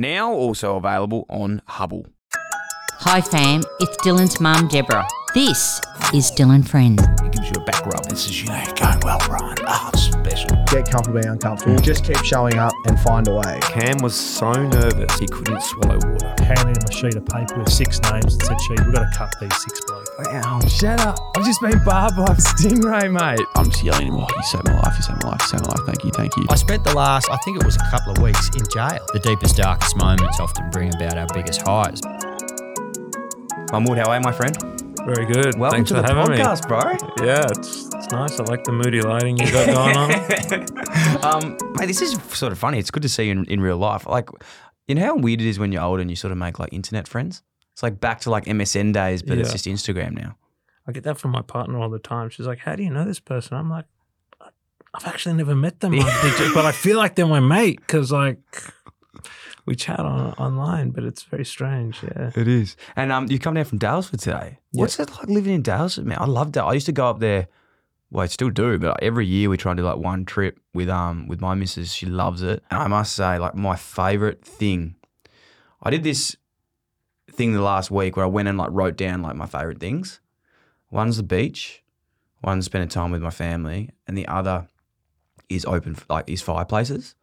Now also available on Hubbl. Hi fam, it's Dylan's mum Deborah. This is Dylan Friend. He gives you a back rub and says, you know, going well, Brian. Ah, it's special. get comfortable being uncomfortable. Just keep showing up and find a way. Cam was so nervous he couldn't swallow water. handed him a sheet of paper with six names and said, Chief, we've got to cut these six blokes. Wow, shut up. I've just been barbed by a stingray, mate. I'm just yelling at him, oh, you saved my life, you saved my life, you saved my life. Thank you, thank you. I spent the last, I think it was a couple of weeks in jail. The deepest, darkest moments often bring about our biggest highs. Mahmood, how are you, my friend? Very good. Welcome Thanks to for the having podcast, bro. Yeah, it's, it's nice. I like the moody lighting you got going on. um, mate, this is sort of funny. It's good to see you in, in real life. Like, you know how weird it is when you're older and you sort of make like internet friends? It's like back to like MSN days, but it's just Instagram now. I get that from my partner all the time. She's like, How do you know this person? I'm like, I've actually never met them, but I feel like they're my mate because, like, we chat on, online, but it's very strange. Yeah. It is. And um, you come down from Daylesford today. What's it like living in Daylesford, man? I love that. I used to go up there. Well, I still do, but every year we try and do like one trip with um with my missus. She loves it, and I must say, like my favorite thing. I did this thing the last week where I went and like wrote down like my favorite things. One's the beach, one's spending time with my family, and the other is open like is fireplaces.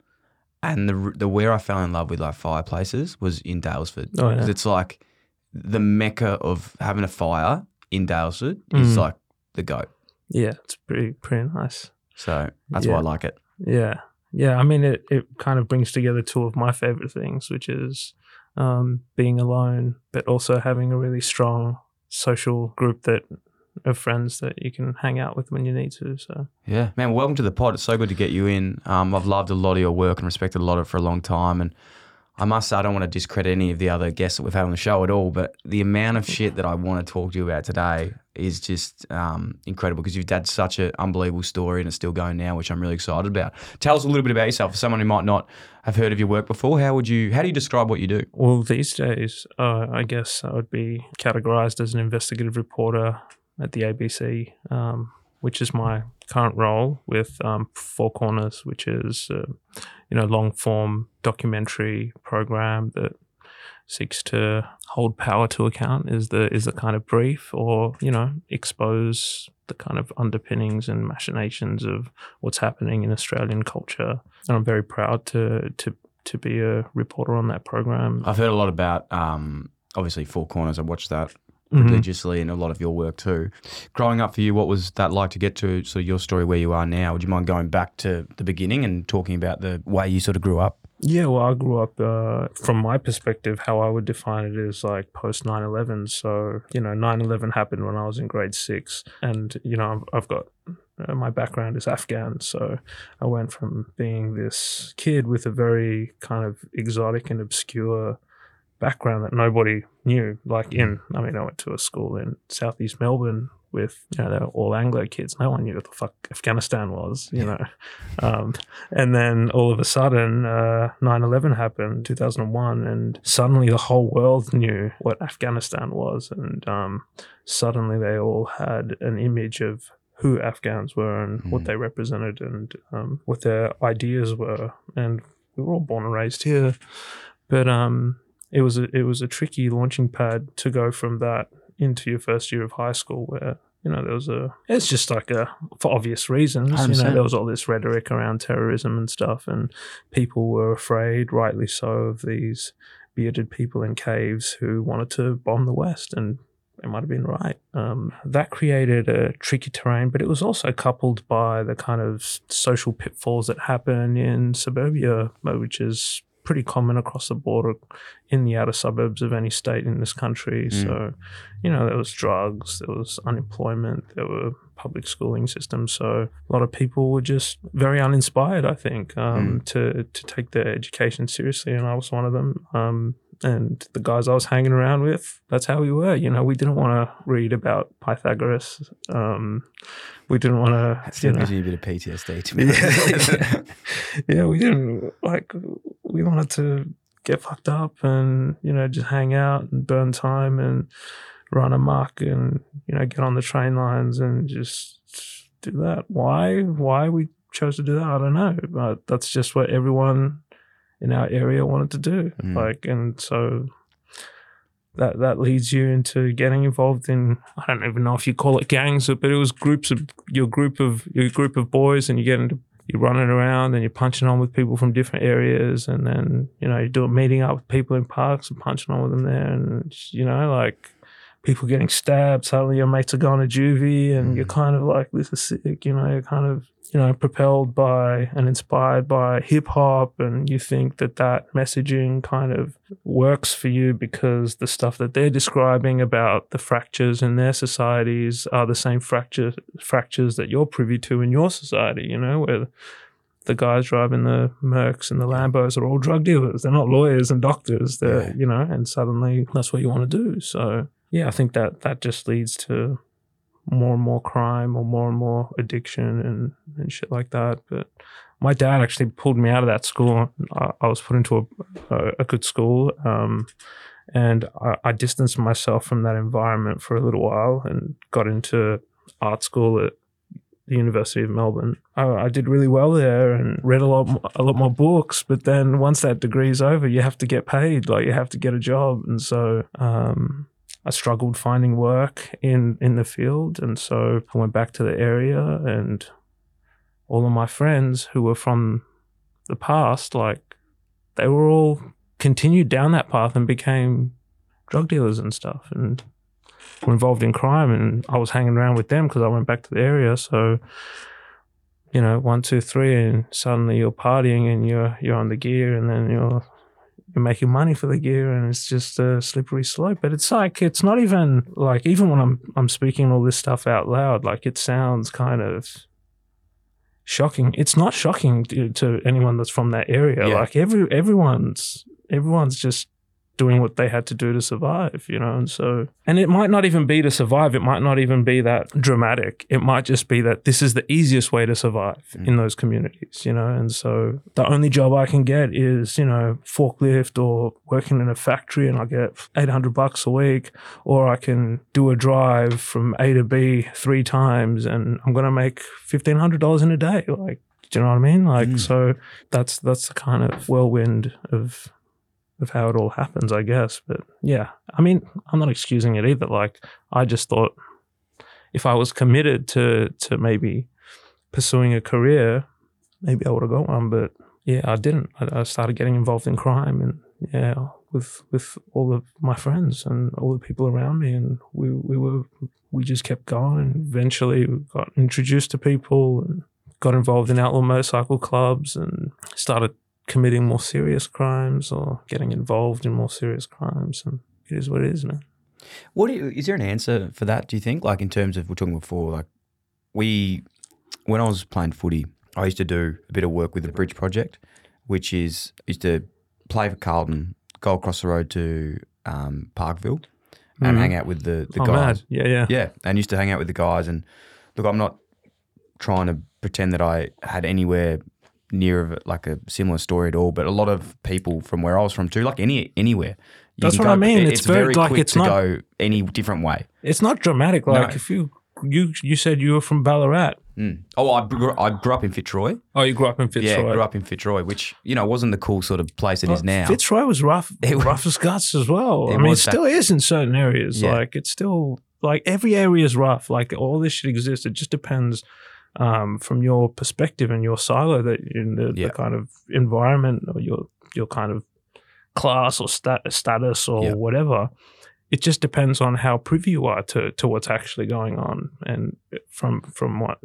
And the the where I fell in love with like fireplaces was in Daylesford. Oh, yeah. 'Cause It's like the mecca of having a fire in Daylesford is Mm. like the goat. Yeah, it's pretty, pretty nice. So that's why Yeah. I like it. Yeah. Yeah. I mean, it, it kind of brings together two of my favorite things, which is um, being alone, but also having a really strong social group that of friends that you can hang out with when you need to. So, Yeah, man. Welcome to the pod. It's so good to get you in. Um, I've loved a lot of your work and respected a lot of it for a long time. And I must say, I don't want to discredit any of the other guests that we've had on the show at all. But the amount of shit that I want to talk to you about today is just um, incredible because you've had such an unbelievable story and it's still going now, which I'm really excited about. Tell us a little bit about yourself for someone who might not have heard of your work before. How would you? How do you describe what you do? well, these days, uh, I guess I would be categorized as an investigative reporter at the ABC, um, which is my current role with um, Four Corners, which is uh, you know long form documentary program that seeks to hold power to account is the is the kind of brief or you know expose the kind of underpinnings and machinations of what's happening in Australian culture and I'm very proud to to to be a reporter on that program I've heard a lot about um, obviously Four Corners. I watched that Mhm. religiously and a lot of your work too. Growing up for you, what was that like to get to sort of your story where you are now? Would you mind going back to the beginning and talking about the way you sort of grew up? Yeah, well, I grew up, uh, from my perspective, how I would define it is like post 9 11. So, you know, 9 11 happened when I was in grade six. And, you know, I've, I've got uh, my background is Afghan. So I went from being this kid with a very kind of exotic and obscure background that nobody knew. Like in, I mean, I went to a school in southeast Melbourne with, you know, they were all Anglo kids. No one knew what the fuck Afghanistan was, you know. Um, and then all of a sudden, uh, 9-11 happened, 2001, and suddenly the whole world knew what Afghanistan was. And um, suddenly they all had an image of who Afghans were and what they represented and um, what their ideas were. And we were all born and raised here, but um, it was a it was a tricky launching pad to go from that into your first year of high school where. You know, there was a. It's just like a for obvious reasons. You know, there was all this rhetoric around terrorism and stuff, and people were afraid, rightly so, of these bearded people in caves who wanted to bomb the West, and they might have been right. Um, that created a tricky terrain, but it was also coupled by the kind of social pitfalls that happen in suburbia, which is pretty common across the border in the outer suburbs of any state in this country. Mm. So, you know, there was drugs, there was unemployment, there were public schooling systems. So a lot of people were just very uninspired, I think, um, to to take their education seriously, and I was one of them. Um, and the guys I was hanging around with, that's how we were. You know, we didn't want to read about Pythagoras. Um, we didn't want to. That You know, gives you a bit of PTSD to me. yeah, we didn't like. We wanted to get fucked up and you know just hang out and burn time and run amok and you know get on the train lines and just do that. Why? Why we chose to do that? I don't know, but that's just what everyone in our area wanted to do. Mm. Like, and so that that leads you into getting involved in I don't even know if you call it gangs, but it was groups of your group of your group of boys, and you get into you're running around and you're punching on with people from different areas, and then you know you do a meeting up with people in parks and punching on with them there, and you know like people getting stabbed. Suddenly your mates are going to juvie, and you're mm. kind of like this is sick. You know, you're kind of you know propelled by and inspired by hip hop, and you think that that messaging kind of works for you because the stuff that they're describing about the fractures in their societies are the same fractures fractures that you're privy to in your society. You know, where the guys driving the Mercs and the Lambos are all drug dealers. They're not lawyers and doctors. They're Yeah. you know, and suddenly that's what you want to do. So yeah, I think that that just leads to more and more crime or more and more addiction and, and shit like that. But my dad actually pulled me out of that school. I, I was put into a, a, a good school. Um, and I, I distanced myself from that environment for a little while and got into art school at the University of Melbourne. I, I did really well there and read a lot, a lot more books. But then once that degree's over, you have to get paid. Like you have to get a job, and so um, I struggled finding work in in the field, and so I went back to the area, and all of my friends who were from the past, like they were all continued down that path and became drug dealers and stuff, and were involved in crime. And I was hanging around with them because I went back to the area, so. You know, one, two, three, and suddenly you're partying and you're you're on the gear, and then you're you're making money for the gear and it's just a slippery slope. But it's like it's not even like even when i'm i'm speaking all this stuff out loud like it sounds kind of shocking. It's not shocking to, to anyone that's from that area. Yeah. like every everyone's everyone's just doing what they had to do to survive you know? And so and it might not even be to survive. It might not even be that dramatic. It might just be that this is the easiest way to survive in mm. those communities you know? And so the only job i can get is you know forklift or working in a factory and i get 800 bucks a week or i can do a drive from a to b three times and i'm going to make $1500 in a day like do you know what i mean? Like mm. so that's that's the kind of whirlwind of of how it all happens, I guess. But yeah, I mean, I'm not excusing it either. Like, I just thought if I was committed to to maybe pursuing a career, maybe I would have got one. But yeah, I didn't. I, I started getting involved in crime, and yeah, with with all of my friends and all the people around me, and we we were we just kept going, and eventually we got introduced to people and got involved in outlaw motorcycle clubs and started committing more serious crimes or getting involved in more serious crimes. And it is what it is, man. What do you, is there an answer for that? Do you think, like in terms of we're talking before, like we, when I was playing footy, I used to do a bit of work with the Bridge Project, which is used to play for Carlton, go across the road to um, Parkville, and Mhm. hang out with the the oh, guys. mad. Yeah, yeah. Yeah, and used to hang out with the guys. And look, I'm not trying to pretend that I had anywhere near of it, like a similar story at all, but a lot of people from where I was from too, like any anywhere. That's what I mean. it- It's very- like, quick it's to not- go any different way. It's not dramatic. Like No. if you you you said you were from Ballarat. Mm. Oh, I grew, I grew up in Fitzroy. Oh, you grew up in Fitzroy. Yeah, grew up in Fitzroy, which you know wasn't the cool sort of place it is now. Fitzroy was rough, It was- rough as guts as well. I mean, it still is in certain areas. Yeah. Like it's still like every area is rough. Like all this shit exists. It just depends um, from your perspective and your silo that in the, Yeah. the kind of environment or your your kind of class or stat, status or Yeah. whatever. It just depends on how privy you are to to what's actually going on and from from what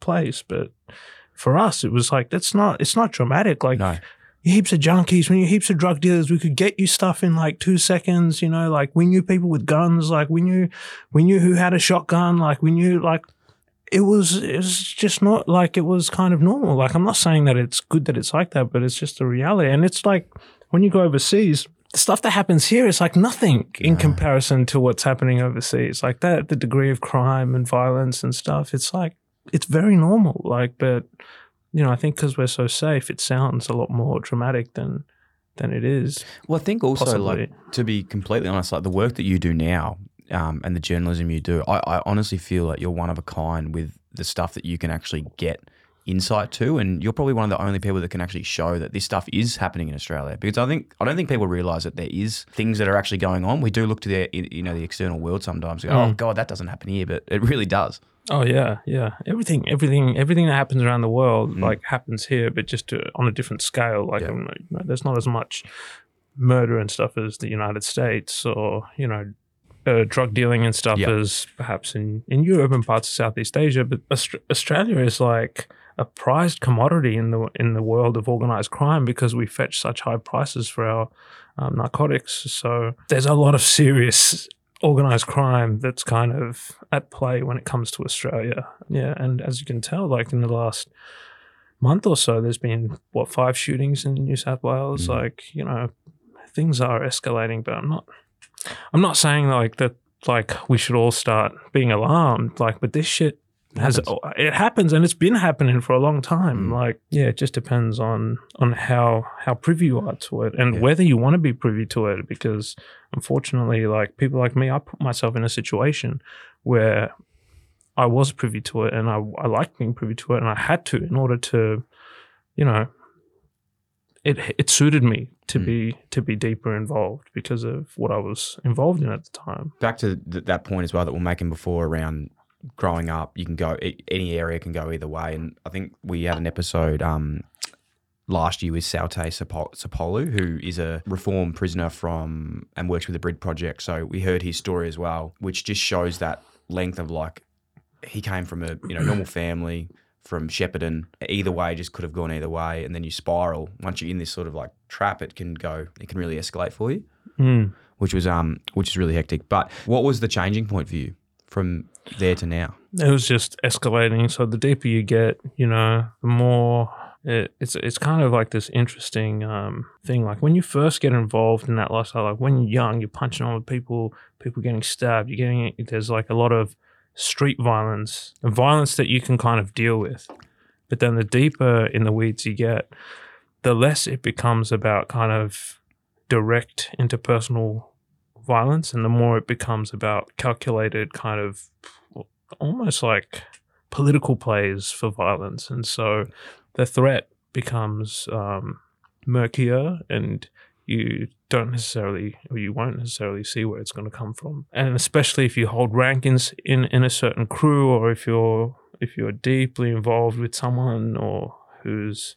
place. But for us, it was like that's not it's not dramatic. Like no, heaps of junkies, when you heaps of drug dealers, we could get you stuff in like two seconds. You know, like we knew people with guns, like we knew we knew who had a shotgun, like we knew like it was it was just not like it was kind of normal. Like I'm not saying that it's good that it's like that, but it's just a reality. And it's like when you go overseas, the stuff that happens here is like nothing in comparison to what's happening overseas. Like that, the degree of crime and violence and stuff, it's like it's very normal. Like, but you know, I think because we're so safe, it sounds a lot more dramatic than than it is. Well, I think also, Possibly. like, to be completely honest, like the work that you do now um, and the journalism you do, I, I honestly feel like you're one of a kind with the stuff that you can actually get insight to, and you're probably one of the only people that can actually show that this stuff is happening in Australia. Because I think I don't think people realise that there is things that are actually going on. We do look to the you know the external world sometimes. and Go, oh God, that doesn't happen here, but it really does. Oh yeah, yeah. Everything, everything, everything that happens around the world Mm. like happens here, but just to, on a different scale. Like, Yeah. there's not as much murder and stuff as the United States, or you know, uh, drug dealing and stuff Yeah. as perhaps in in Europe and parts of Southeast Asia. But Aust- Australia is like a prized commodity in the in the world of organized crime because we fetch such high prices for our um, narcotics. So there's a lot of serious organized crime that's kind of at play when it comes to Australia. Yeah, and as you can tell, like in the last month or so, there's been what five shootings in New South Wales. Mm. Like you know, things are escalating, but I'm not. I'm not saying like that. Like we should all start being alarmed. Like, but this shit has it happens, and it's been happening for a long time. Mm. Like, yeah, it just depends on on how how privy you are to it, and Yeah. whether you want to be privy to it. Because unfortunately, like people like me, I put myself in a situation where I was privy to it, and I I liked being privy to it, and I had to in order to, you know, it it suited me to Mm. be to be deeper involved because of what I was involved in at the time. Back to th- that point as well that we are making before around growing up, you can go any area can go either way, and I think we had an episode um, last year with Saute Sapo- Sapolu, who is a reformed prisoner from and works with the Brid Project. So we heard his story as well, which just shows that length of like he came from a you know normal family from Shepparton. Either way, just could have gone either way, and then you spiral. Once you're in this sort of like trap, it can go, it can really escalate for you Mm. which was um which is really hectic. But what was the changing point for you from there to now? it was just escalating. So the deeper you get, you know, the more it, it's it's kind of like this interesting um, thing. Like when you first get involved in that lifestyle, like when you're young, you're punching on with people, people getting stabbed. You're getting there's like a lot of street violence, and violence that you can kind of deal with. But then the deeper in the weeds you get, the less it becomes about kind of direct interpersonal violence, and the more it becomes about calculated kind of almost like political plays for violence. And so the threat becomes um, murkier and you don't necessarily or you won't necessarily see where it's going to come from. And especially if you hold rankings in, in, a certain crew or if you're if you're deeply involved with someone or who's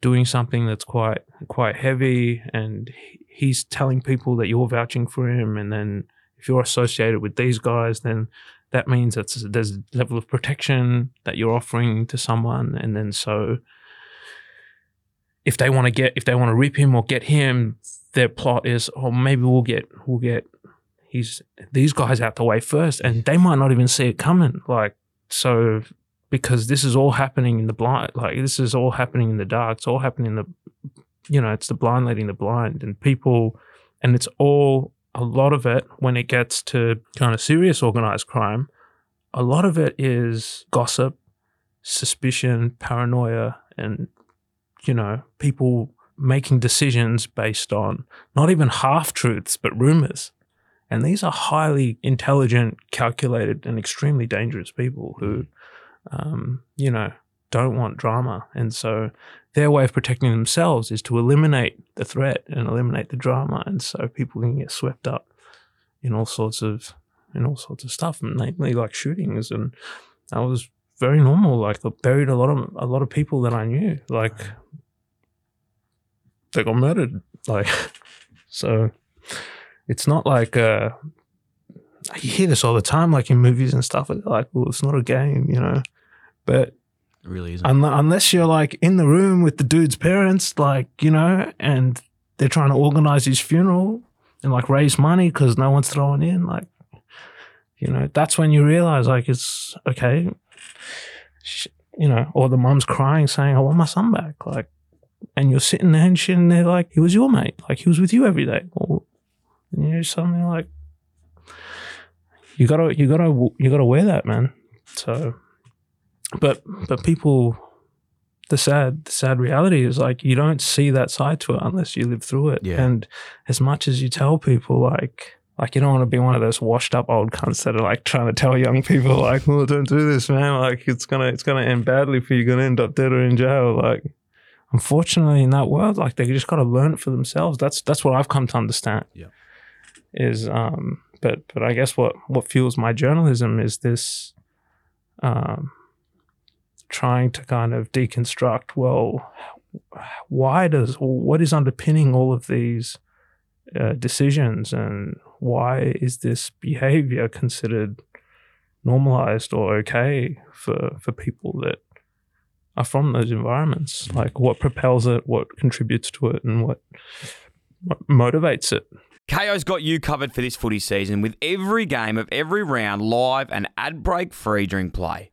doing something that's quite quite heavy and he's telling people that you're vouching for him and then if you're associated with these guys then that means that there's a level of protection that you're offering to someone and then so if they want to get if they want to rip him or get him their plot is oh maybe we'll get we'll get he's these guys out the way first and they might not even see it coming like so because this is all happening in the blind like this is all happening in the dark it's all happening in the you know it's the blind leading the blind and people and it's all a lot of it when it gets to kind of serious organized crime a lot of it is gossip suspicion paranoia and you know people making decisions based on not even half truths but rumors And these are highly intelligent, calculated, and extremely dangerous people who, um, you know, don't want drama. And so their way of protecting themselves is to eliminate the threat and eliminate the drama. And so people can get swept up in all sorts of in all sorts of stuff, namely like shootings. And that was very normal. Like they buried a lot of a lot of people that I knew. Like they got murdered. Like so it's not like uh you hear this all the time, like in movies and stuff. Like, well, it's not a game, you know. But It really isn't. un- unless you're like in the room with the dude's parents, like you know, and they're trying to organize his funeral and like raise money because no one's throwing in, like you know, that's when you realize like it's okay, sh- you know, or the mom's crying saying, "I want my son back," like, and you're sitting there and shit, and they're like, "He was your mate, like he was with you every day," or and you're something like, you gotta, you gotta, you gotta wear that, man. So but but people the sad the sad reality is like you don't see that side to it unless you live through it. Yeah. and as much as you tell people like like you don't want to be one of those washed up old cunts that are like trying to tell young people like well don't do this man. Like it's gonna it's gonna end badly for you. You're gonna end up dead or in jail. Like unfortunately in that world like they just got to learn it for themselves that's that's what i've come to understand Yeah. is um but but i guess what what fuels my journalism is this um trying to kind of deconstruct well why does what is underpinning all of these uh, decisions and why is this behavior considered normalized or okay for for people that are from those environments. Mm-hmm. Like what propels it what contributes to it and what, what motivates it. Kayo's got you covered for this footy season with every game of every round live and ad break free during play.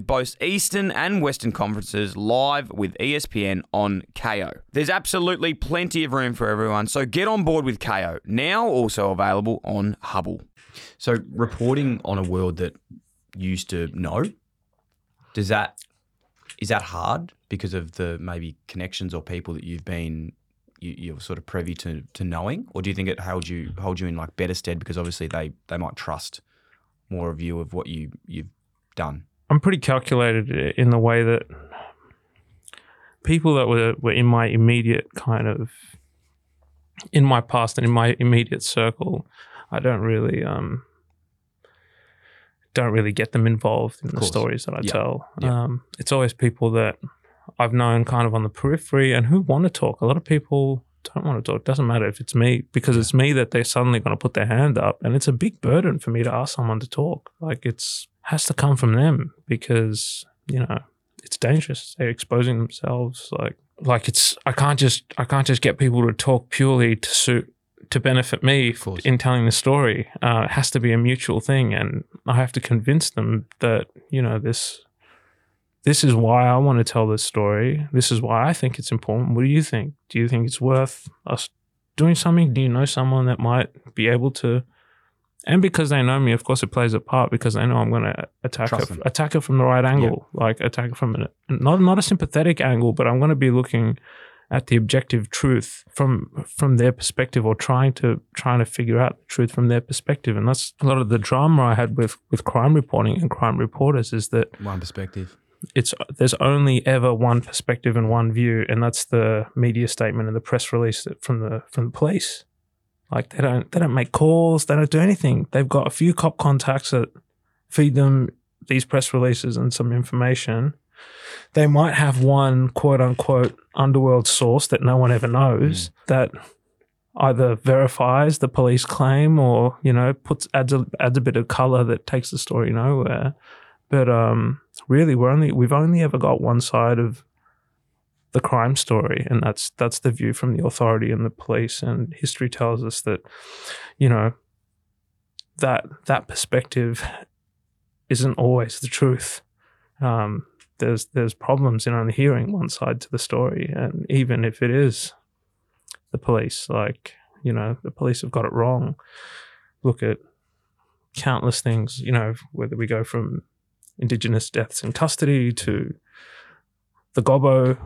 both Eastern and Western conferences live with ESPN on Kayo. There's absolutely plenty of room for everyone, so get on board with Kayo. Now also available on Hubbl. So reporting on a world that used to know, does that is that hard because of the maybe connections or people that you've been you, you're sort of privy to, to knowing, or do you think it holds you holds you in like better stead because obviously they they might trust more of you of what you you've done. I'm pretty calculated in the way that people that were, were in my immediate kind of in my past and in my immediate circle, I don't really um don't really get them involved in the stories that I Yeah. tell. Yeah. Um, it's always people that I've known kind of on the periphery and who want to talk. A lot of people don't want to talk. It doesn't matter if it's me because it's me that they're suddenly going to put their hand up, and it's a big burden for me to ask someone to talk. Like it's has to come from them because you know it's dangerous. They're exposing themselves. Like like it's I can't just I can't just get people to talk purely to suit to benefit me in telling the story. Uh, it has to be a mutual thing, and I have to convince them that you know this. This is why I want to tell this story. This is why I think it's important. What do you think? Do you think it's worth us doing something? Do you know someone that might be able to? And because they know me, of course, it plays a part because they know I'm going to attack Trust it, them. attack it from the right angle, like attack it from an, not not a sympathetic angle, but I'm going to be looking at the objective truth from from their perspective, or trying to trying to figure out the truth from their perspective. And that's a lot of the drama I had with with crime reporting and crime reporters is that One perspective. it's there's only ever one perspective and one view, and that's the media statement and the press release that- from the from the police. Like they don't they don't make calls, they don't do anything. They've got a few cop contacts that feed them these press releases and some information. They might have one quote unquote underworld source that no one ever knows that either verifies the police claim or you know puts adds a adds a bit of color that takes the story nowhere. But um, really, we're only we've only ever got one side of the crime story, and that's that's the view from the authority and the police. And history tells us that, you know, that that perspective isn't always the truth. Um, there's there's problems in only hearing one side to the story, and even if it is the police, like you know, the police have got it wrong. Look at countless things, you know, whether we go from Indigenous deaths in custody to the Gobbo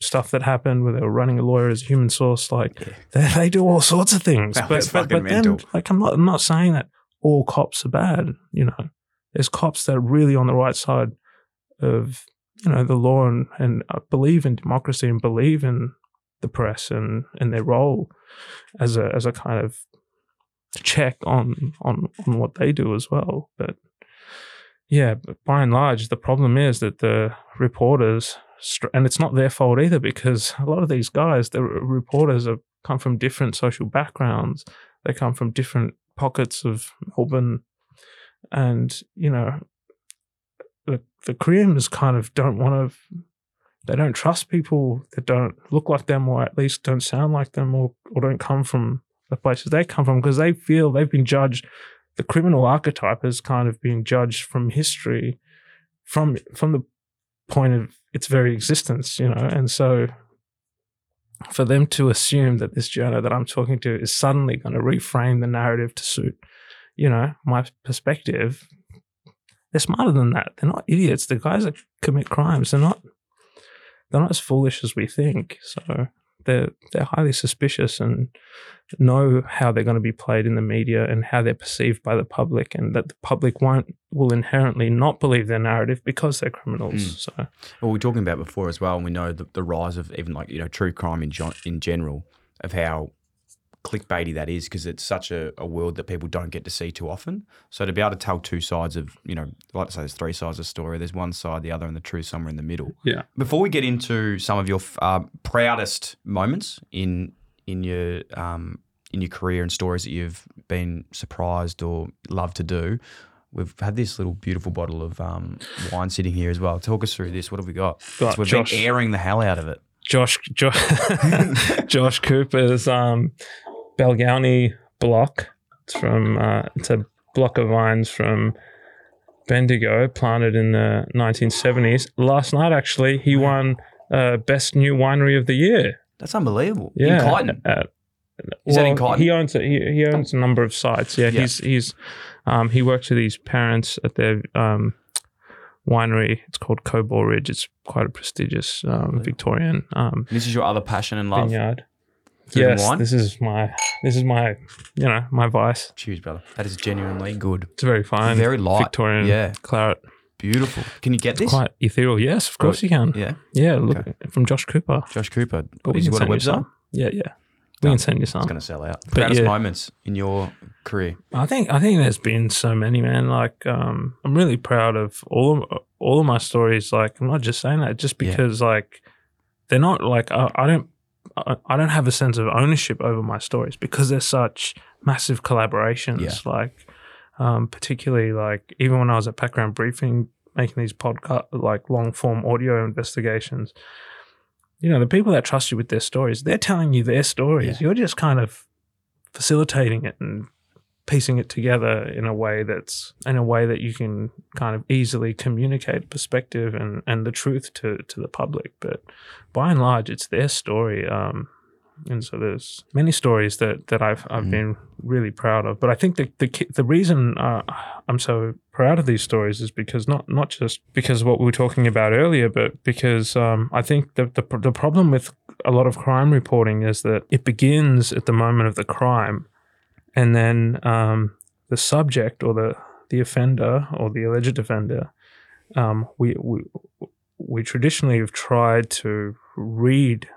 stuff that happened where they were running a lawyer as a human source. Like Yeah. they, they do all sorts of things. That but but, but then, like I'm not I'm not saying that all cops are bad. You know, there's cops that are really on the right side of you know the law and and uh, believe in democracy and believe in the press and and their role as a as a kind of check on on on what they do as well. But yeah, but by and large, the problem is that the reporters, and it's not their fault either, because a lot of these guys, the reporters, have come from different social backgrounds. They come from different pockets of Melbourne, and you know, the the Koreans kind of don't want to. They don't trust people that don't look like them, or at least don't sound like them, or or don't come from the places they come from, because they feel they've been judged the criminal archetype has kind of been judged from history from from the point of its very existence you know and so for them to assume that this journal that i'm talking to is suddenly going to reframe the narrative to suit you know my perspective they're smarter than that. They're not idiots. The guys that commit crimes they're not they're not as foolish as we think. So they're they're highly suspicious and know how they're going to be played in the media and how they're perceived by the public and that the public won't will inherently not believe their narrative because they're criminals Mm. so Well, we are talking about before as well, and we know the, the rise of even like you know true crime in gen- in general of how clickbaity that is because it's such a, a world that people don't get to see too often. So to be able to tell two sides of you know, like I say, there's three sides of a story. There's one side, the other, and the truth somewhere in the middle. Yeah. Before we get into some of your uh, proudest moments in in your um, in your career and stories that you've been surprised or loved to do. We've had this little beautiful bottle of um, wine sitting here as well. Talk us through this. What have we got? Got we've Josh. been airing the hell out of it. Josh josh, josh cooper's um belgowney block it's from uh, it's a block of vines from bendigo planted in the 1970s last night actually he won uh, best new winery of the year That's unbelievable. Yeah, In Kyneton. uh, Is that in? He owns a, he, he owns a number of sites. Yeah, Yeah. he's he's um, he works with his parents at their um, winery. It's called Cobaw Ridge. It's quite a prestigious um, Victorian um, This is your other passion and love. vineyard. Yes, this is my this is my you know my vice. Cheers, brother. That is genuinely good. It's very fine, Very light. Victorian Yeah. claret. Beautiful. Can you get this? Quite ethereal. Yes, of course you can. Yeah. Yeah, look from Josh Cooper. Josh Cooper. But we Has he can got a website? some. Yeah, yeah. We can send you some. It's going to sell out. But Proudest yeah. moments in your career. I think I think there's been so many, man. Like, um, I'm really proud of all of all of my stories. Like, I'm not just saying that just Yeah. because like they're not like I, I don't I, I don't have a sense of ownership over my stories because they're such massive collaborations. Yeah. Like, um, particularly like even when I was at background briefing making these podcast like long form audio investigations. You know, the people that trust you with their stories, they're telling you their stories. You're just kind of facilitating it and piecing it together in a way that's in a way that you can kind of easily communicate perspective and, and the truth to, to the public. But by and large, it's their story. Um, and so there's many stories that, that I've I've Mm. been really proud of. But I think the the the reason uh, I'm so proud of these stories is because not not just because of what we were talking about earlier, but because um, I think the, the the problem with a lot of crime reporting is that it begins at the moment of the crime, and then um, the subject or the the offender or the alleged offender, um, we we we traditionally have tried to read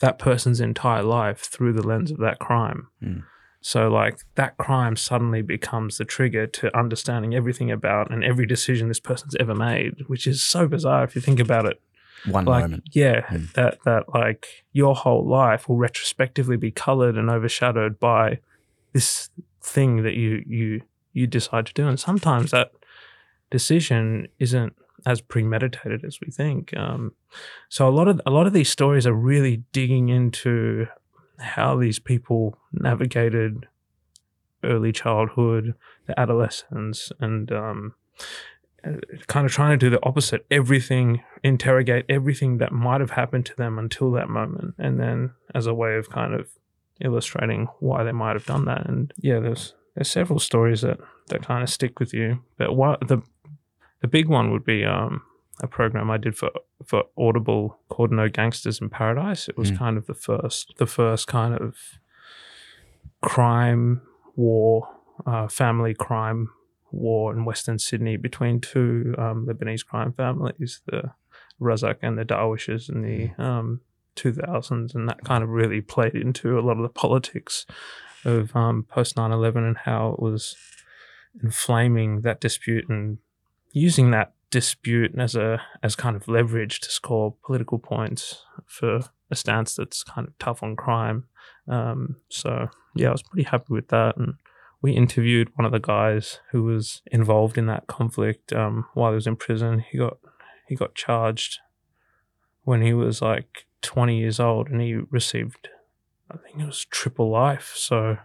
that person's entire life through the lens of that crime. Mm. So, like, that crime suddenly becomes the trigger to understanding everything about and every decision this person's ever made, which is so bizarre if you think about it. One Like, moment. yeah, Mm. that that like your whole life will retrospectively be colored and overshadowed by this thing that you you you decide to do, and sometimes that decision isn't as premeditated as we think. Um, so a lot of a lot of these stories are really digging into how these people navigated early childhood, the adolescence, and um, uh, kind of trying to do the opposite. Everything, interrogate everything that might have happened to them until that moment, and then as a way of kind of illustrating why they might have done that. And yeah, there's there's several stories that that kind of stick with you. But what the the big one would be um, a program I did for for Audible called No Gangsters in Paradise. It was Mm. kind of the first the first kind of crime war, uh, family crime war in Western Sydney between two um, Lebanese crime families, the Razzak and the Darwiches in the um, 2000s, and that kind of really played into a lot of the politics of um, post 9/11 and how it was inflaming that dispute and using that dispute as a as kind of leverage to score political points for a stance that's kind of tough on crime. Um, so yeah, I was pretty happy with that, and we interviewed one of the guys who was involved in that conflict um, while he was in prison. He got he got charged when he was like 20 years old, and he received I think it was triple life. So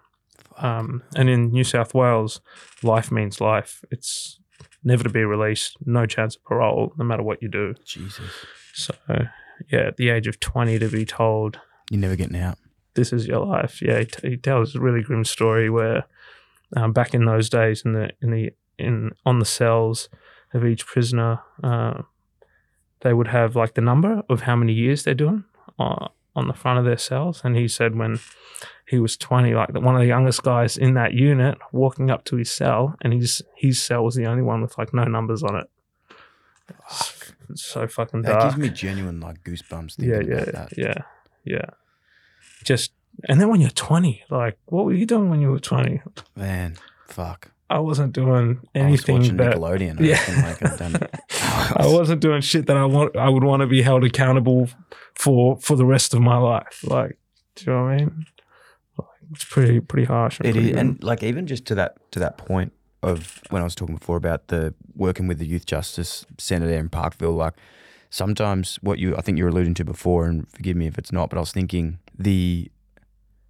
um, and in New South Wales, life means life. It's never to be released, no chance of parole, no matter what you do. Jesus. So, yeah, at the age of 20, to be told, You're never getting out. this is your life. Yeah, he, t- he tells a really grim story where um, back in those days, in the in the in on the cells of each prisoner, uh, they would have like the number of how many years they're doing uh, on the front of their cells. And he said when he was 20, like one of the youngest guys in that unit, walking up to his cell, and his his cell was the only one with like no numbers on it. It's, it's so fucking That dark. gives me genuine like goosebumps thinking yeah, yeah, about that. yeah, yeah. Just and then when you're 20, like what were you doing when you were 20? Man, fuck. I wasn't doing I was watching anything that Nickelodeon. I Yeah. like I've done. I wasn't doing shit that I want. I would want to be held accountable for for the rest of my life. Like, do you know what I mean? It's pretty pretty harsh. It pretty is, and like even just to that to that point of when I was talking before about the working with the youth justice centre there in Parkville, like sometimes what you I think you're alluding to before, and forgive me if it's not, but I was thinking the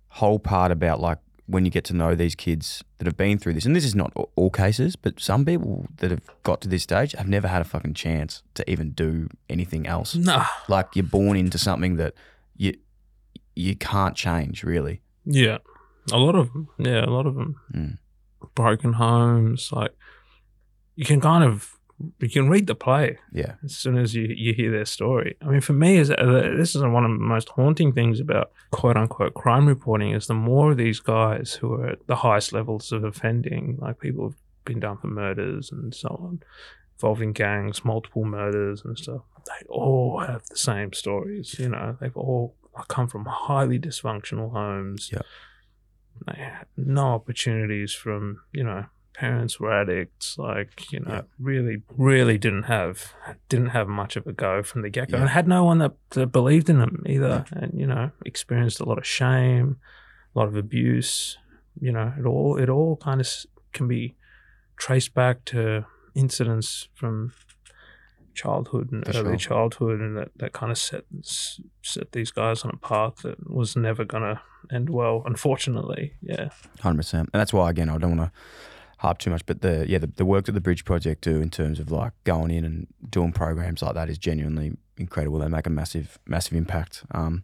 whole part about like when you get to know these kids that have been through this, and this is not all cases, but some people that have got to this stage have never had a fucking chance to even do anything else. nah, Like you're born into something that you you can't change really. Yeah, a lot of them. Yeah, a lot of them. Mm. Broken homes. Like, you can kind of you can read the play. Yeah. as soon as you, you hear their story. I mean, for me, is uh, this is one of the most haunting things about quote unquote crime reporting is the more of these guys who are at the highest levels of offending, like people have been done for murders and so on, involving gangs, multiple murders and stuff. They all have the same stories. You know, they've all come from highly dysfunctional homes. Yeah. They had no opportunities from you know parents were addicts like you know Yeah. really really didn't have didn't have much of a go from the get-go Yeah. and had no one that, that believed in them either and you know experienced a lot of shame a lot of abuse you know it all it all kind of can be traced back to incidents from childhood and For early sure. childhood and that, that kind of set set these guys on a path that was never gonna end well unfortunately yeah Hundred percent, and that's why again I don't want to harp too much, but the yeah the, the work that the Bridge Project do in terms of like going in and doing programs like that is genuinely incredible. They make a massive massive impact. Um,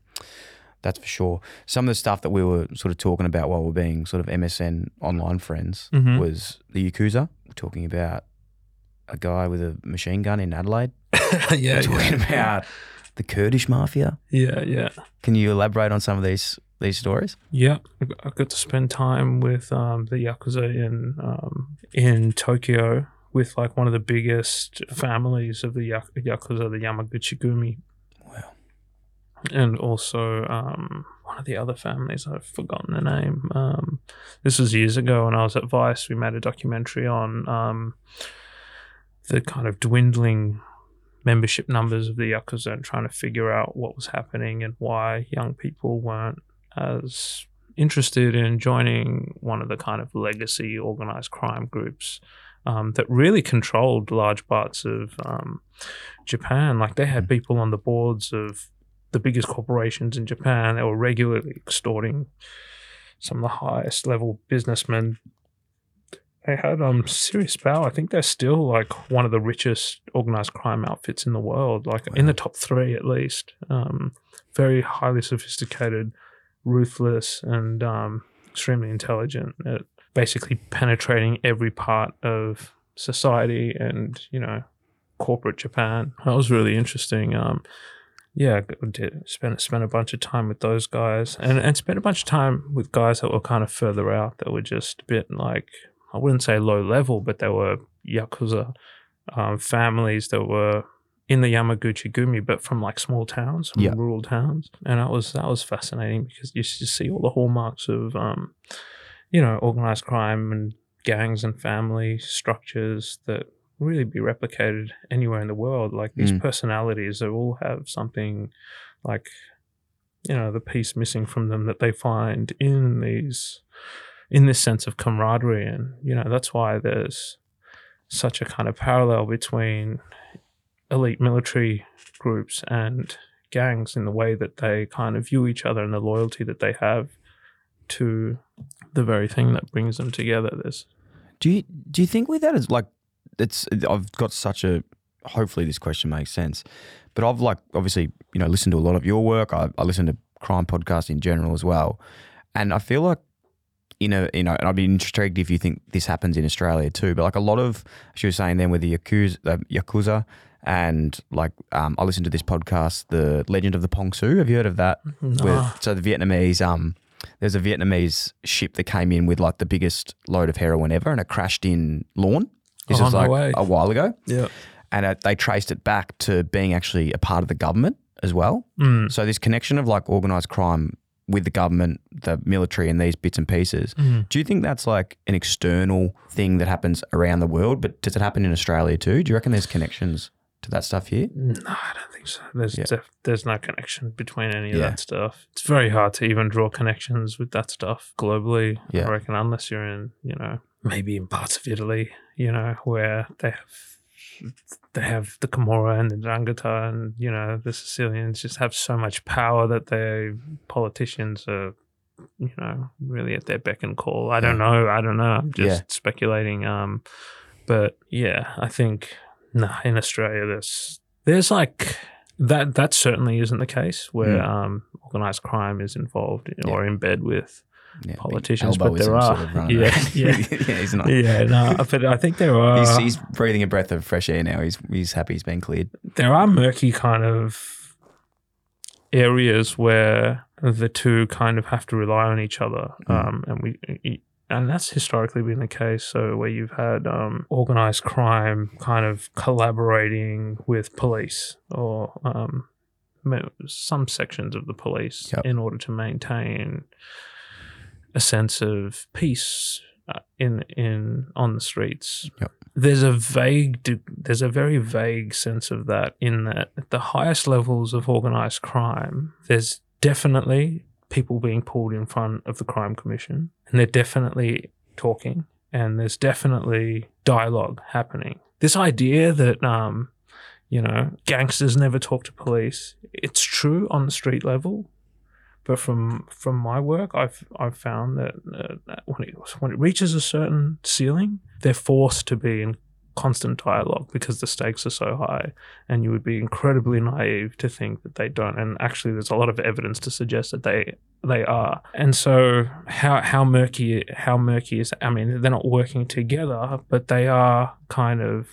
that's for sure. Some of the stuff that we were sort of talking about while we are being sort of MSN online friends Mhm. was the Yakuza. We're talking about a guy with a machine gun in Adelaide. yeah talking about the Kurdish mafia. yeah yeah Can you elaborate on some of these these stories? Yeah, I got- to spend time with um, the yakuza in um, in Tokyo with like one of the biggest families of the yak- yakuza, the Yamaguchi-gumi, Wow. and also um, one of the other families. I've forgotten the name. Um, this was years ago when I was at Vice. We made a documentary on um, the kind of dwindling membership numbers of the yakuza and trying to figure out what was happening and why young people weren't as interested in joining one of the kind of legacy organized crime groups um, that really controlled large parts of um, Japan. Like they had people on the boards of the biggest corporations in Japan that were regularly extorting some of the highest level businessmen. They had um serious power. I think they're still like one of the richest organized crime outfits in the world, like in the top three at least. Um, very highly sophisticated, ruthless, and um, extremely intelligent at basically penetrating every part of society and you know corporate Japan. That was really interesting. Um, yeah, I did spend spent a bunch of time with those guys, and and spent a bunch of time with guys that were kind of further out that were just a bit like I wouldn't say low level, but they were yakuza um, families that were in the Yamaguchi Gumi, but from like small towns, from Yeah. rural towns, and that was that was fascinating because you just see all the hallmarks of um, you know organized crime and gangs and family structures that really be replicated anywhere in the world. Like these Mm. personalities, they all have something like you know the piece missing from them that they find in these in this sense of camaraderie and you know that's why there's such a kind of parallel between elite military groups and gangs in the way that they kind of view each other and the loyalty that they have to the very thing that brings them together there's Do you do you think with that is like it's I've got such a hopefully this question makes sense, but I've like obviously you know listened to a lot of your work. I, I listen to crime podcasts in general as well, and I feel like you know you know and I'd be intrigued if you think this happens in Australia too. But like a lot of she was saying then with the yakuza, the yakuza. And like, um, I listened to this podcast, "The Legend of the Pong Su." Have you heard of that? With, so the Vietnamese, um, there's a Vietnamese ship that came in with like the biggest load of heroin ever, and it crashed in Lorne. This Oh, was like way. a while ago, yeah and it, they traced it back to being actually a part of the government as well. Mm. So this connection of like organized crime with the government, the military, and these bits and pieces. Mm. Do you think that's like an external thing that happens around the world? But does it happen in Australia too? Do you reckon there's connections to that stuff here? No, I don't think so. There's Yeah. def- there's no connection between any of Yeah. that stuff. It's very hard to even draw connections with that stuff globally. Yeah. I reckon unless you're in, you know, maybe in parts of Italy, you know, where they have they have the Camorra and the Ndrangheta and you know the Sicilians just have so much power that their politicians are you know really at their beck and call. I don't know. I don't know. I'm just Yeah. speculating. Um, but yeah, I think nah, in Australia there's there's like that that certainly isn't the case where Mm. um organized crime is involved or in bed with Yeah, Politicians, but there are. sort of Yeah, yeah. yeah, he's not. yeah no but i think there are He's, he's breathing a breath of fresh air now. He's he's happy he's been cleared. there are murky kind of areas where the two kind of have to rely on each other Mm. um and we and that's historically been the case so where you've had um organized crime kind of collaborating with police or um some sections of the police Yep. in order to maintain a sense of peace uh, in in on the streets. Yep. There's a vague, there's a very vague sense of that in that at the highest levels of organized crime, there's definitely people being pulled in front of the crime commission, and they're definitely talking, and there's definitely dialogue happening. This idea that um, you know, gangsters never talk to police. It's true on the street level, but from from my work, I've I've found that uh, that when it when it reaches a certain ceiling, they're forced to be in constant dialogue because the stakes are so high, and you would be incredibly naive to think that they don't. And actually, there's a lot of evidence to suggest that they they are. And so, how how murky how murky is? I mean, they're not working together, but they are kind of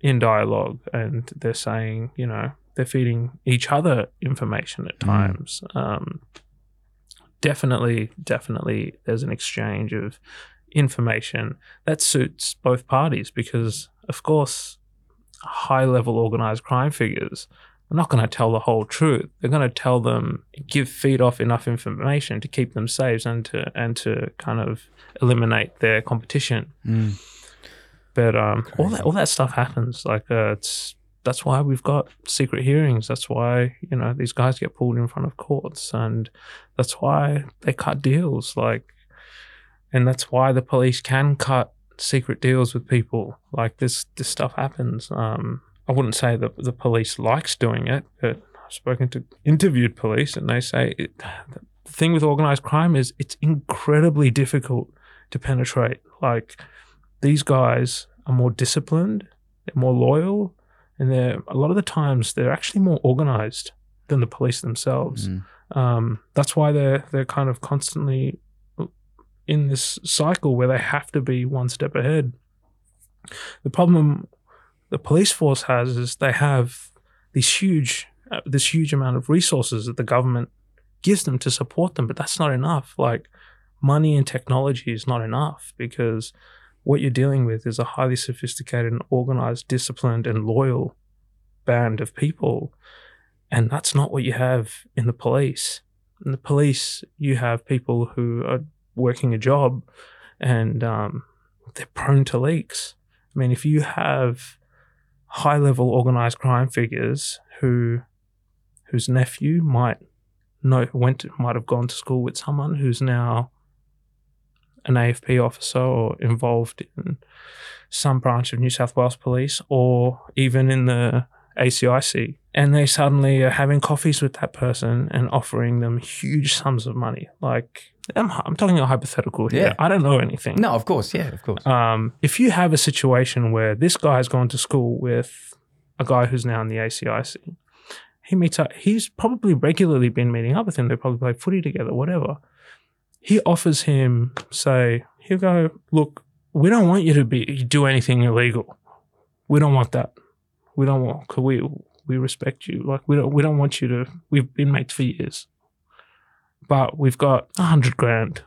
in dialogue, and they're saying, you know, they're feeding each other information at Mm. times. Um, definitely, definitely, there's an exchange of information that suits both parties because, of course, high level organized crime figures are not going to tell the whole truth. They're going to tell them, give feed off enough information to keep them safe and to and to kind of eliminate their competition. Mm. But um, all that all that stuff happens. Like uh, it's that's why we've got secret hearings. That's why you know these guys get pulled in front of courts, and that's why they cut deals. Like, and that's why the police can cut secret deals with people. Like this this stuff happens. Um, I wouldn't say that the police likes doing it, but I've spoken to interviewed police, and they say it, the thing with organized crime is it's incredibly difficult to penetrate. Like these guys are more disciplined, they're more loyal, and they're a lot of the times they're actually more organized than the police themselves. Mm. Um, that's why they're they're kind of constantly in this cycle where they have to be one step ahead. The problem the police force has is they have these huge uh, this huge amount of resources that the government gives them to support them, but that's not enough. Like money and technology is not enough because what you're dealing with is a highly sophisticated and organized, disciplined, and loyal band of people. And that's not what you have in the police. In the police, you have people who are working a job and um, they're prone to leaks. I mean, if you have high level organized crime figures who whose nephew might know went might have gone to school with someone who's now an AFP officer or involved in some branch of New South Wales Police or even in the ACIC. And they suddenly are having coffees with that person and offering them huge sums of money. Like, I'm, I'm talking a hypothetical here. Yeah. I don't know anything. No, of course, yeah, of course. Um, if you have a situation where this guy has gone to school with a guy who's now in the ACIC, he meets up. He's probably regularly been meeting up with him. They probably play footy together, whatever. He offers him, say, he'll go, look, we don't want you to be do anything illegal. We don't want that. We don't want. Cause we we respect you. Like we don't we don't want you to. We've been mates for years, but we've got a hundred grand,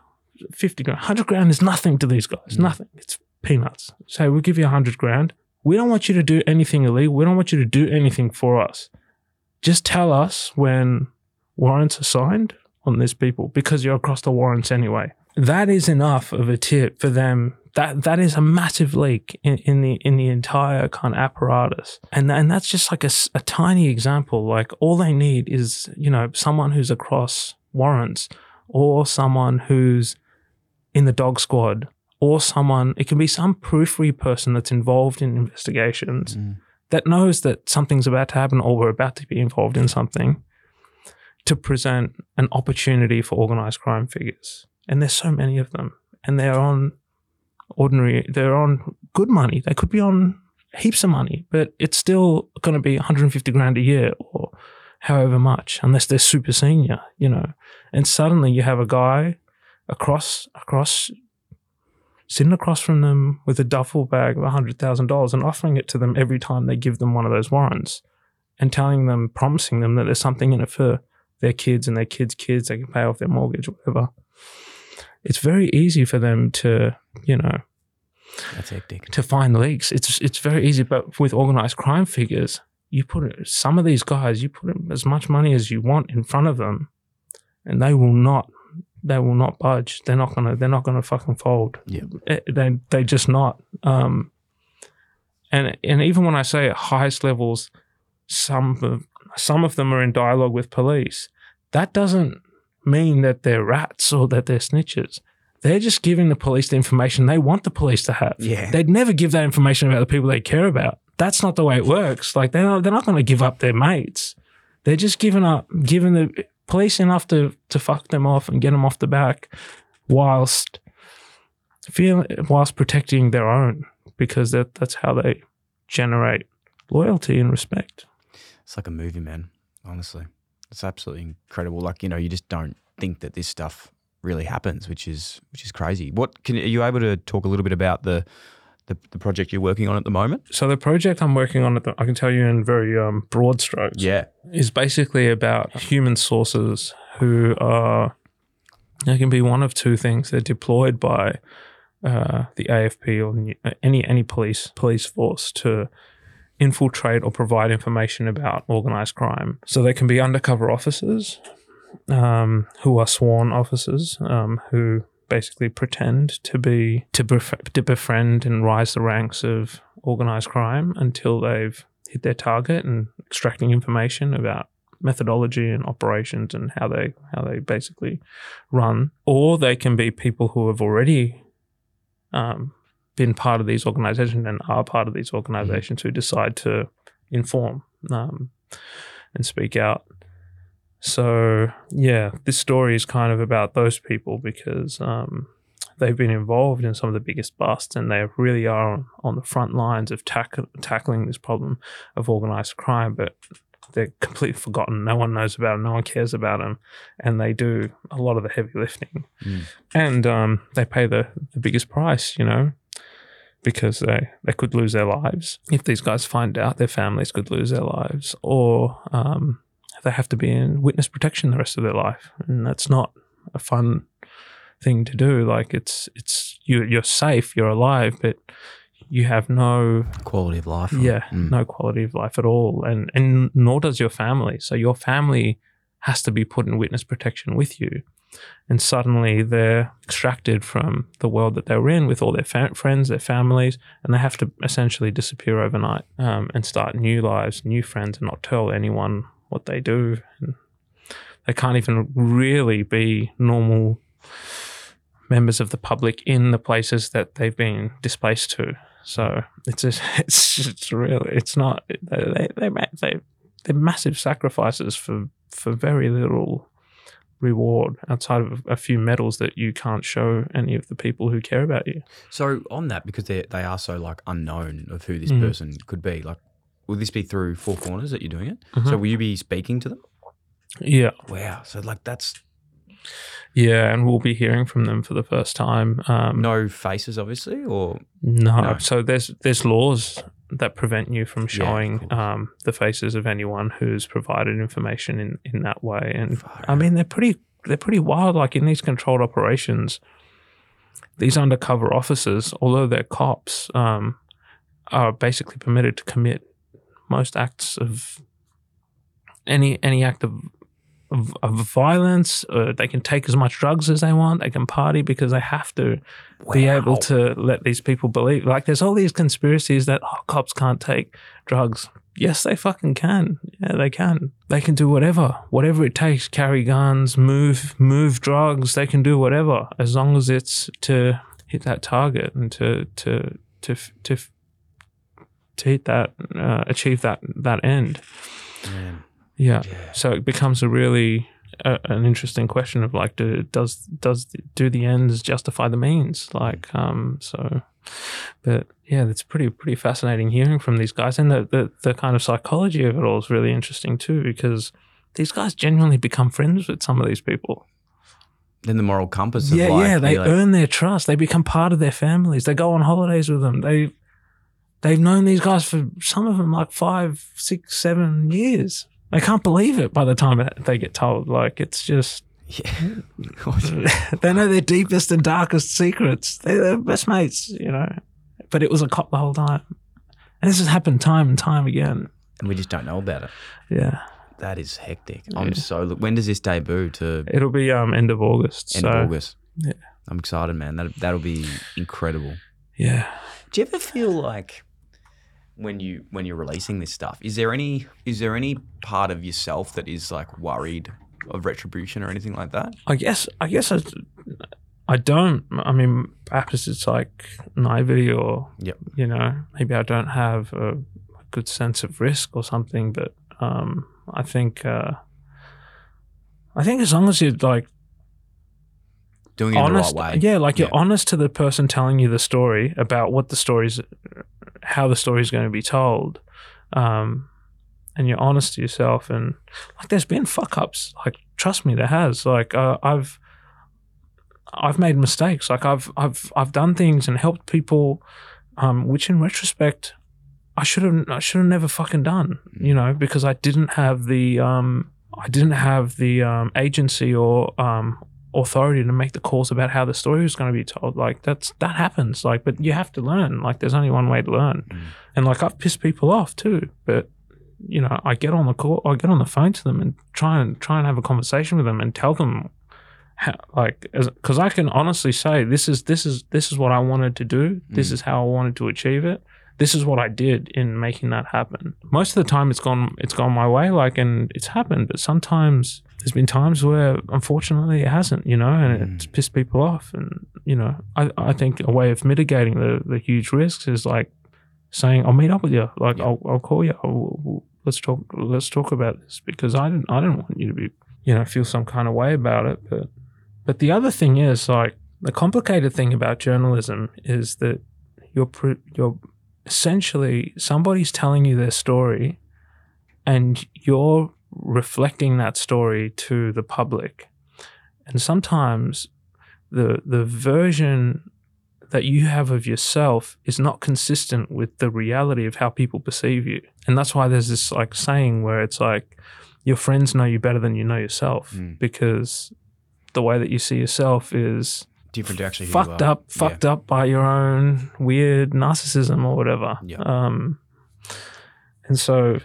fifty grand. Hundred grand is nothing to these guys. Mm. Nothing. It's peanuts. So we'll give you a hundred grand. We don't want you to do anything illegal. We don't want you to do anything for us. Just tell us when warrants are signed on these people because you're across the warrants anyway. That is enough of a tip for them. That that is a massive leak in, in the in the entire kind of apparatus, and and that's just like a, a tiny example. Like all they need is you know someone who's across warrants, or someone who's in the dog squad, or someone. It can be some periphery person that's involved in investigations Mm. that knows that something's about to happen or we're about to be involved in something to present an opportunity for organized crime figures. And there's so many of them. And they're on ordinary, they're on good money. They could be on heaps of money, but it's still going to be 150 grand a year or however much, unless they're super senior, you know. And suddenly you have a guy across, across, sitting across from them with a duffel bag of $100,000 and offering it to them every time they give them one of those warrants and telling them, promising them that there's something in it for their kids and their kids' kids. They can pay off their mortgage, whatever. It's very easy for them to, you know, That's hectic. to find leaks. It's it's very easy, but with organized crime figures, you put some of these guys, you put as much money as you want in front of them, and they will not, they will not budge. They're not gonna, they're not gonna fucking fold. Yeah. Eh, they they just not. Um, and and even when I say at highest levels, some of some of them are in dialogue with police. That doesn't mean that they're rats or that they're snitches. They're just giving the police the information they want the police to have. Yeah. They'd never give that information about the people they care about. That's not the way it works. Like they're not, they're not going to give up their mates. They're just giving up, giving the police enough to to fuck them off and get them off the back, whilst feel whilst protecting their own because that that's how they generate loyalty and respect. It's like a movie, man. Honestly, it's absolutely incredible. Like you know, you just don't think that this stuff really happens, which is which is crazy. What can are you able to talk a little bit about the the, the project you're working on at the moment? So the project I'm working on, at the, I can tell you in very um, broad strokes. Yeah, is basically about human sources who are they can be one of two things. They're deployed by uh, the AFP or any any police police force to infiltrate or provide information about organized crime. So they can be undercover officers um, who are sworn officers um, who basically pretend to be to, bef- to befriend and rise the ranks of organized crime until they've hit their target and extracting information about methodology and operations and how they how they basically run or they can be people who have already um, been part of these organizations and are part of these organizations who decide to inform um, and speak out So yeah, this story is kind of about those people because um, they've been involved in some of the biggest busts, and they really are on, on the front lines of tack- tackling this problem of organized crime. But they're completely forgotten. No one knows about them. No one cares about them, and they do a lot of the heavy lifting, and um, they pay the the biggest price. You know. Because they, they could lose their lives. If these guys find out, their families could lose their lives, or um, they have to be in witness protection the rest of their life, and that's not a fun thing to do. Like it's it's you you're safe, you're alive, but you have no Quality of life. yeah Mm. no quality of life at all, and and nor does your family. So your family has to be put in witness protection with you. And suddenly they're extracted from the world that they were in with all their fa- friends, their families, and they have to essentially disappear overnight um, and start new lives, new friends, and not tell anyone what they do. And they can't even really be normal members of the public in the places that they've been displaced to. So it's just, it's it's really it's not they they they they they're massive sacrifices for for very little reward outside of a few medals that you can't show any of the people who care about you. So on that, because they they are so like unknown of who this Mhm. person could be, like, will this be through Four Corners that you're doing it? Mhm. So will you be speaking to them? Yeah, Wow. So like that's yeah, and we'll be hearing from them for the first time. Um, no faces, obviously, or No. No. So there's there's laws that prevent you from showing course. um, the faces of anyone who's provided information in, in that way. And Far I mean they're pretty they're pretty wild. Like in these controlled operations, these undercover officers, although they're cops, um, are basically permitted to commit most acts of any any act of of, of violence. Uh, they can take as much drugs as they want. They can party because they have to be able to let these people believe. Like, there's all these conspiracies that oh, cops can't take drugs. Yes, they fucking can. Yeah, they can. They can do whatever, whatever it takes. Carry guns, move, move drugs. They can do whatever as long as it's to hit that target and to to to to to hit that, uh, achieve that that end. Man. Yeah. So it becomes a really uh, an interesting question of like, do, does does do the ends justify the means? Like, um, so, but yeah, it's pretty pretty fascinating hearing from these guys, and the, the the kind of psychology of it all is really interesting too, because these guys genuinely become friends with some of these people. Then the moral compass. Of Yeah, like, yeah, they like, earn their trust. They become part of their families. They go on holidays with them. They they've known these guys for some of them like five, six, seven years. They can't believe it by the time they get told. Like it's just Yeah. they know their deepest and darkest secrets. They're their best mates, you know. But it was a cop the whole time, and this has happened time and time again. and we just don't know about it. Yeah, That is hectic. I'm so. When does this debut? To it'll be um end of August. end so of August. yeah. I'm excited, man. That that'll be incredible. yeah. Do you ever feel like when you when you're releasing this stuff, is there any is there any part of yourself that is like worried of retribution or anything like that? I guess I guess I, I don't. I mean, perhaps it's like naivety, or Yep. you know, maybe I don't have a, good sense of risk or something. But um, I think uh, I think as long as you're like Doing it honest, in the right way. yeah, like you're honest to the person telling you the story about what the story's, how the story's going to be told, um, and you're honest to yourself. And like, there's been fuck ups. Like, trust me, there has. Like, uh, I've, I've made mistakes. Like, I've, I've, I've done things and helped people, um, which in retrospect, I should have, I should have never fucking done. You know, because I didn't have the, um, I didn't have the um, agency or um, authority to make the calls about how the story is going to be told. Like that's that happens. Like, but you have to learn. Like, there's only one way to learn. Mm. And like, I've pissed people off too. But you know, I get on the call, I get on the phone to them and try and try and have a conversation with them and tell them how, like, because I can honestly say this is this is this is what I wanted to do. This mm. is how I wanted to achieve it. This is what I did in making that happen. Most of the time, it's gone it's gone my way. Like, and it's happened. But sometimes there's been times where unfortunately it hasn't. You know, and it's hmm. pissed people off. And you know, I I think a way of mitigating the the huge risks is like saying I'll meet up with you. Like I'll I'll call you. I'll, let's talk let's talk about this because I didn't I didn't want you to be you know, feel some kind of way about it. But but the other thing is like the complicated thing about journalism is that you're pre- you're essentially somebody's telling you their story, and you're reflecting that story to the public, and sometimes the the version that you have of yourself is not consistent with the reality of how people perceive you. And that's why there's this like saying where it's like your friends know you better than you know yourself Mm. because the way that you see yourself is Different to actually fucked up, fucked up by your own weird narcissism or whatever. Yeah. Um, and so,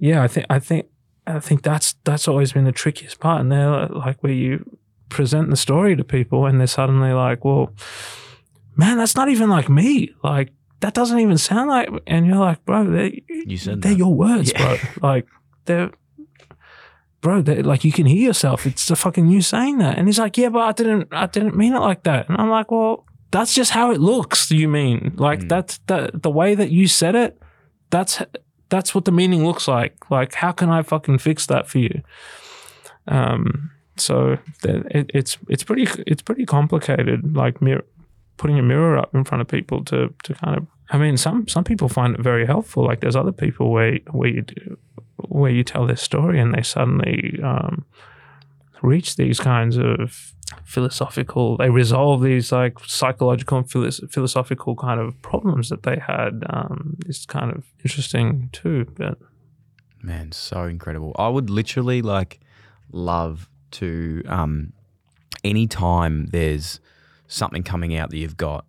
yeah, I think I think I think that's that's always been the trickiest part. And they're like where you present the story to people, and they're suddenly like, "Well, man, that's not even like me. Like that doesn't even sound like." And you're like, "Bro, they You said they're that. your words, Yeah. bro. Like they're." Bro, like you can hear yourself. It's the fucking you saying that, and he's like, "Yeah, but I didn't, I didn't mean it like that." And I'm like, "Well, that's just how it looks. You mean like Mm. that's that the way that you said it? That's that's what the meaning looks like. Like, how can I fucking fix that for you?" Um, so it, it's it's pretty it's pretty complicated. Like putting a mirror up in front of people to to kind of. I mean, some some people find it very helpful. Like there's other people where where you do, where you tell their story and they suddenly um, reach these kinds of philosophical. They resolve these like psychological and philos- philosophical kind of problems that they had. Um, it's kind of interesting too. But Man, so incredible. I would literally like love to um anytime there's something coming out that you've got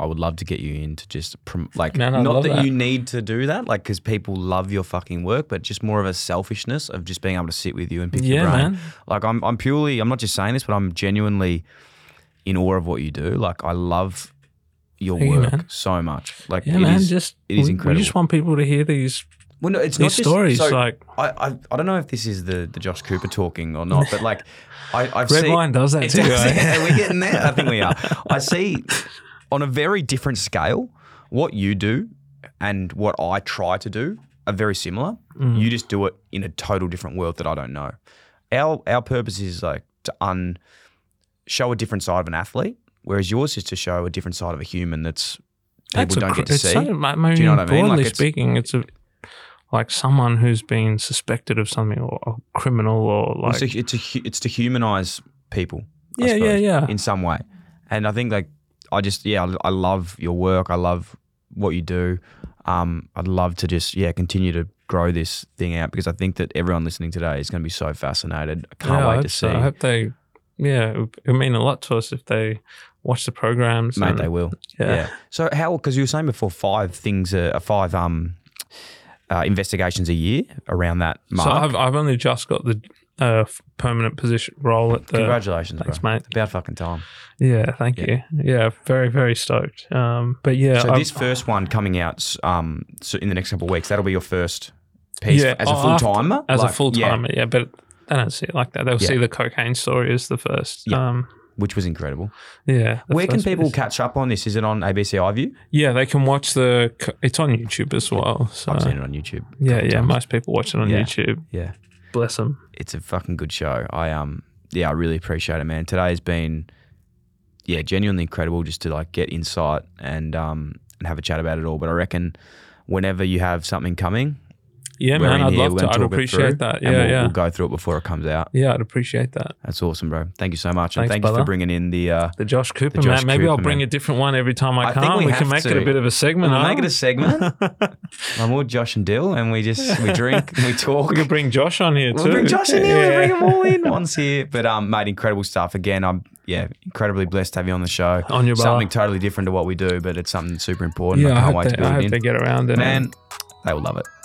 I would love to get you in to just prom- like Man, I not love that, that. you need to do that like cuz people love your fucking work but just more of a selfishness of just being able to sit with you and pick your yeah, brain. man. Like I'm I'm purely I'm not just saying this but I'm genuinely in awe of what you do. Like I love your Thank you, work man. so much. Like Yeah, it man. is- just it is we, incredible. We just want people to hear these well, no, it's not these just stories. so- like I, I I don't know if this is the, the Josh Cooper talking or not, but like I, I've red seen wine does that too. eh? Are we getting there? I think we are. I see on a very different scale what you do and what I try to do are very similar. Mm. You just do it in a total different world that I don't know. Our our purpose is like to un show a different side of an athlete, whereas yours is to show a different side of a human that's people That's don't cr- get to see. So, I mean, Do you know what I mean? Like, Broadly it's- speaking, it's a like someone who's been suspected of something or a criminal or like it's, a, it's a it's to humanize people. I Yeah, yeah, yeah. In some way, and I think like I just yeah I, I love your work. I love what you do. Um, I'd love to just yeah continue to grow this thing out because I think that everyone listening today is going to be so fascinated. I can't Yeah, wait hope to so. see. I hope they, yeah, it would, it would mean a lot to us if they watch the programs. Mate, and- they will. Yeah. Yeah. So how? Because you were saying before, five things, uh, five um, uh, investigations a year around that mark. So I've, I've only just got the f- permanent position role at the. Congratulations, Thanks, bro. mate. It's about fucking time. Yeah, thank Yeah. you. Yeah, very very stoked. Um, but yeah, So I've- this first one coming out um, so in the next couple of weeks, that'll be your first piece Yeah, as a oh, full after- timer. as a full timer, yeah. but they don't see it like that. They'll Yeah. see the cocaine story as the first. Yeah. Um, which was incredible. yeah. the Where can first people piece. catch up on this? Is it on ABC iView? Yeah, they can watch the. co- It's on YouTube as well. So I've seen it on YouTube. a yeah, couple yeah. times. Most people watch it on Yeah. YouTube. yeah. Bless them. It's a fucking good show. I um yeah, I really appreciate it, man. Today's been yeah, genuinely incredible just to like get insight and um and have a chat about it all. But I reckon whenever you have something coming, Yeah, man. I'd here, love we're to. I'd appreciate that. and Yeah, we'll, yeah. we'll go through it before it comes out. yeah, I'd appreciate that. That's awesome, bro. Thank you so much, and Thanks, thank you for bringing in the. Uh, The Josh Cooper, Josh man. Maybe I'll bring man. a different one every time I, I come. think we we, can make it a bit of a segment. We'll huh? make it a segment. I'm all Josh and Dyl, and we just we drink, and we talk. we could bring Josh on here too. We'll bring Josh in here. We'll Yeah. bring them all in once here. But um, mate, incredible stuff. Again, I'm yeah, incredibly blessed to have you on the show. On your brother. something totally different to what we do, but it's something super important. Yeah, I I can't hope, wait they, to I hope they get around it. Man, they will love it.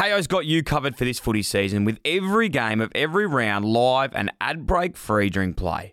Kayo's got you covered for this footy season with every game of every round live and ad break free during play.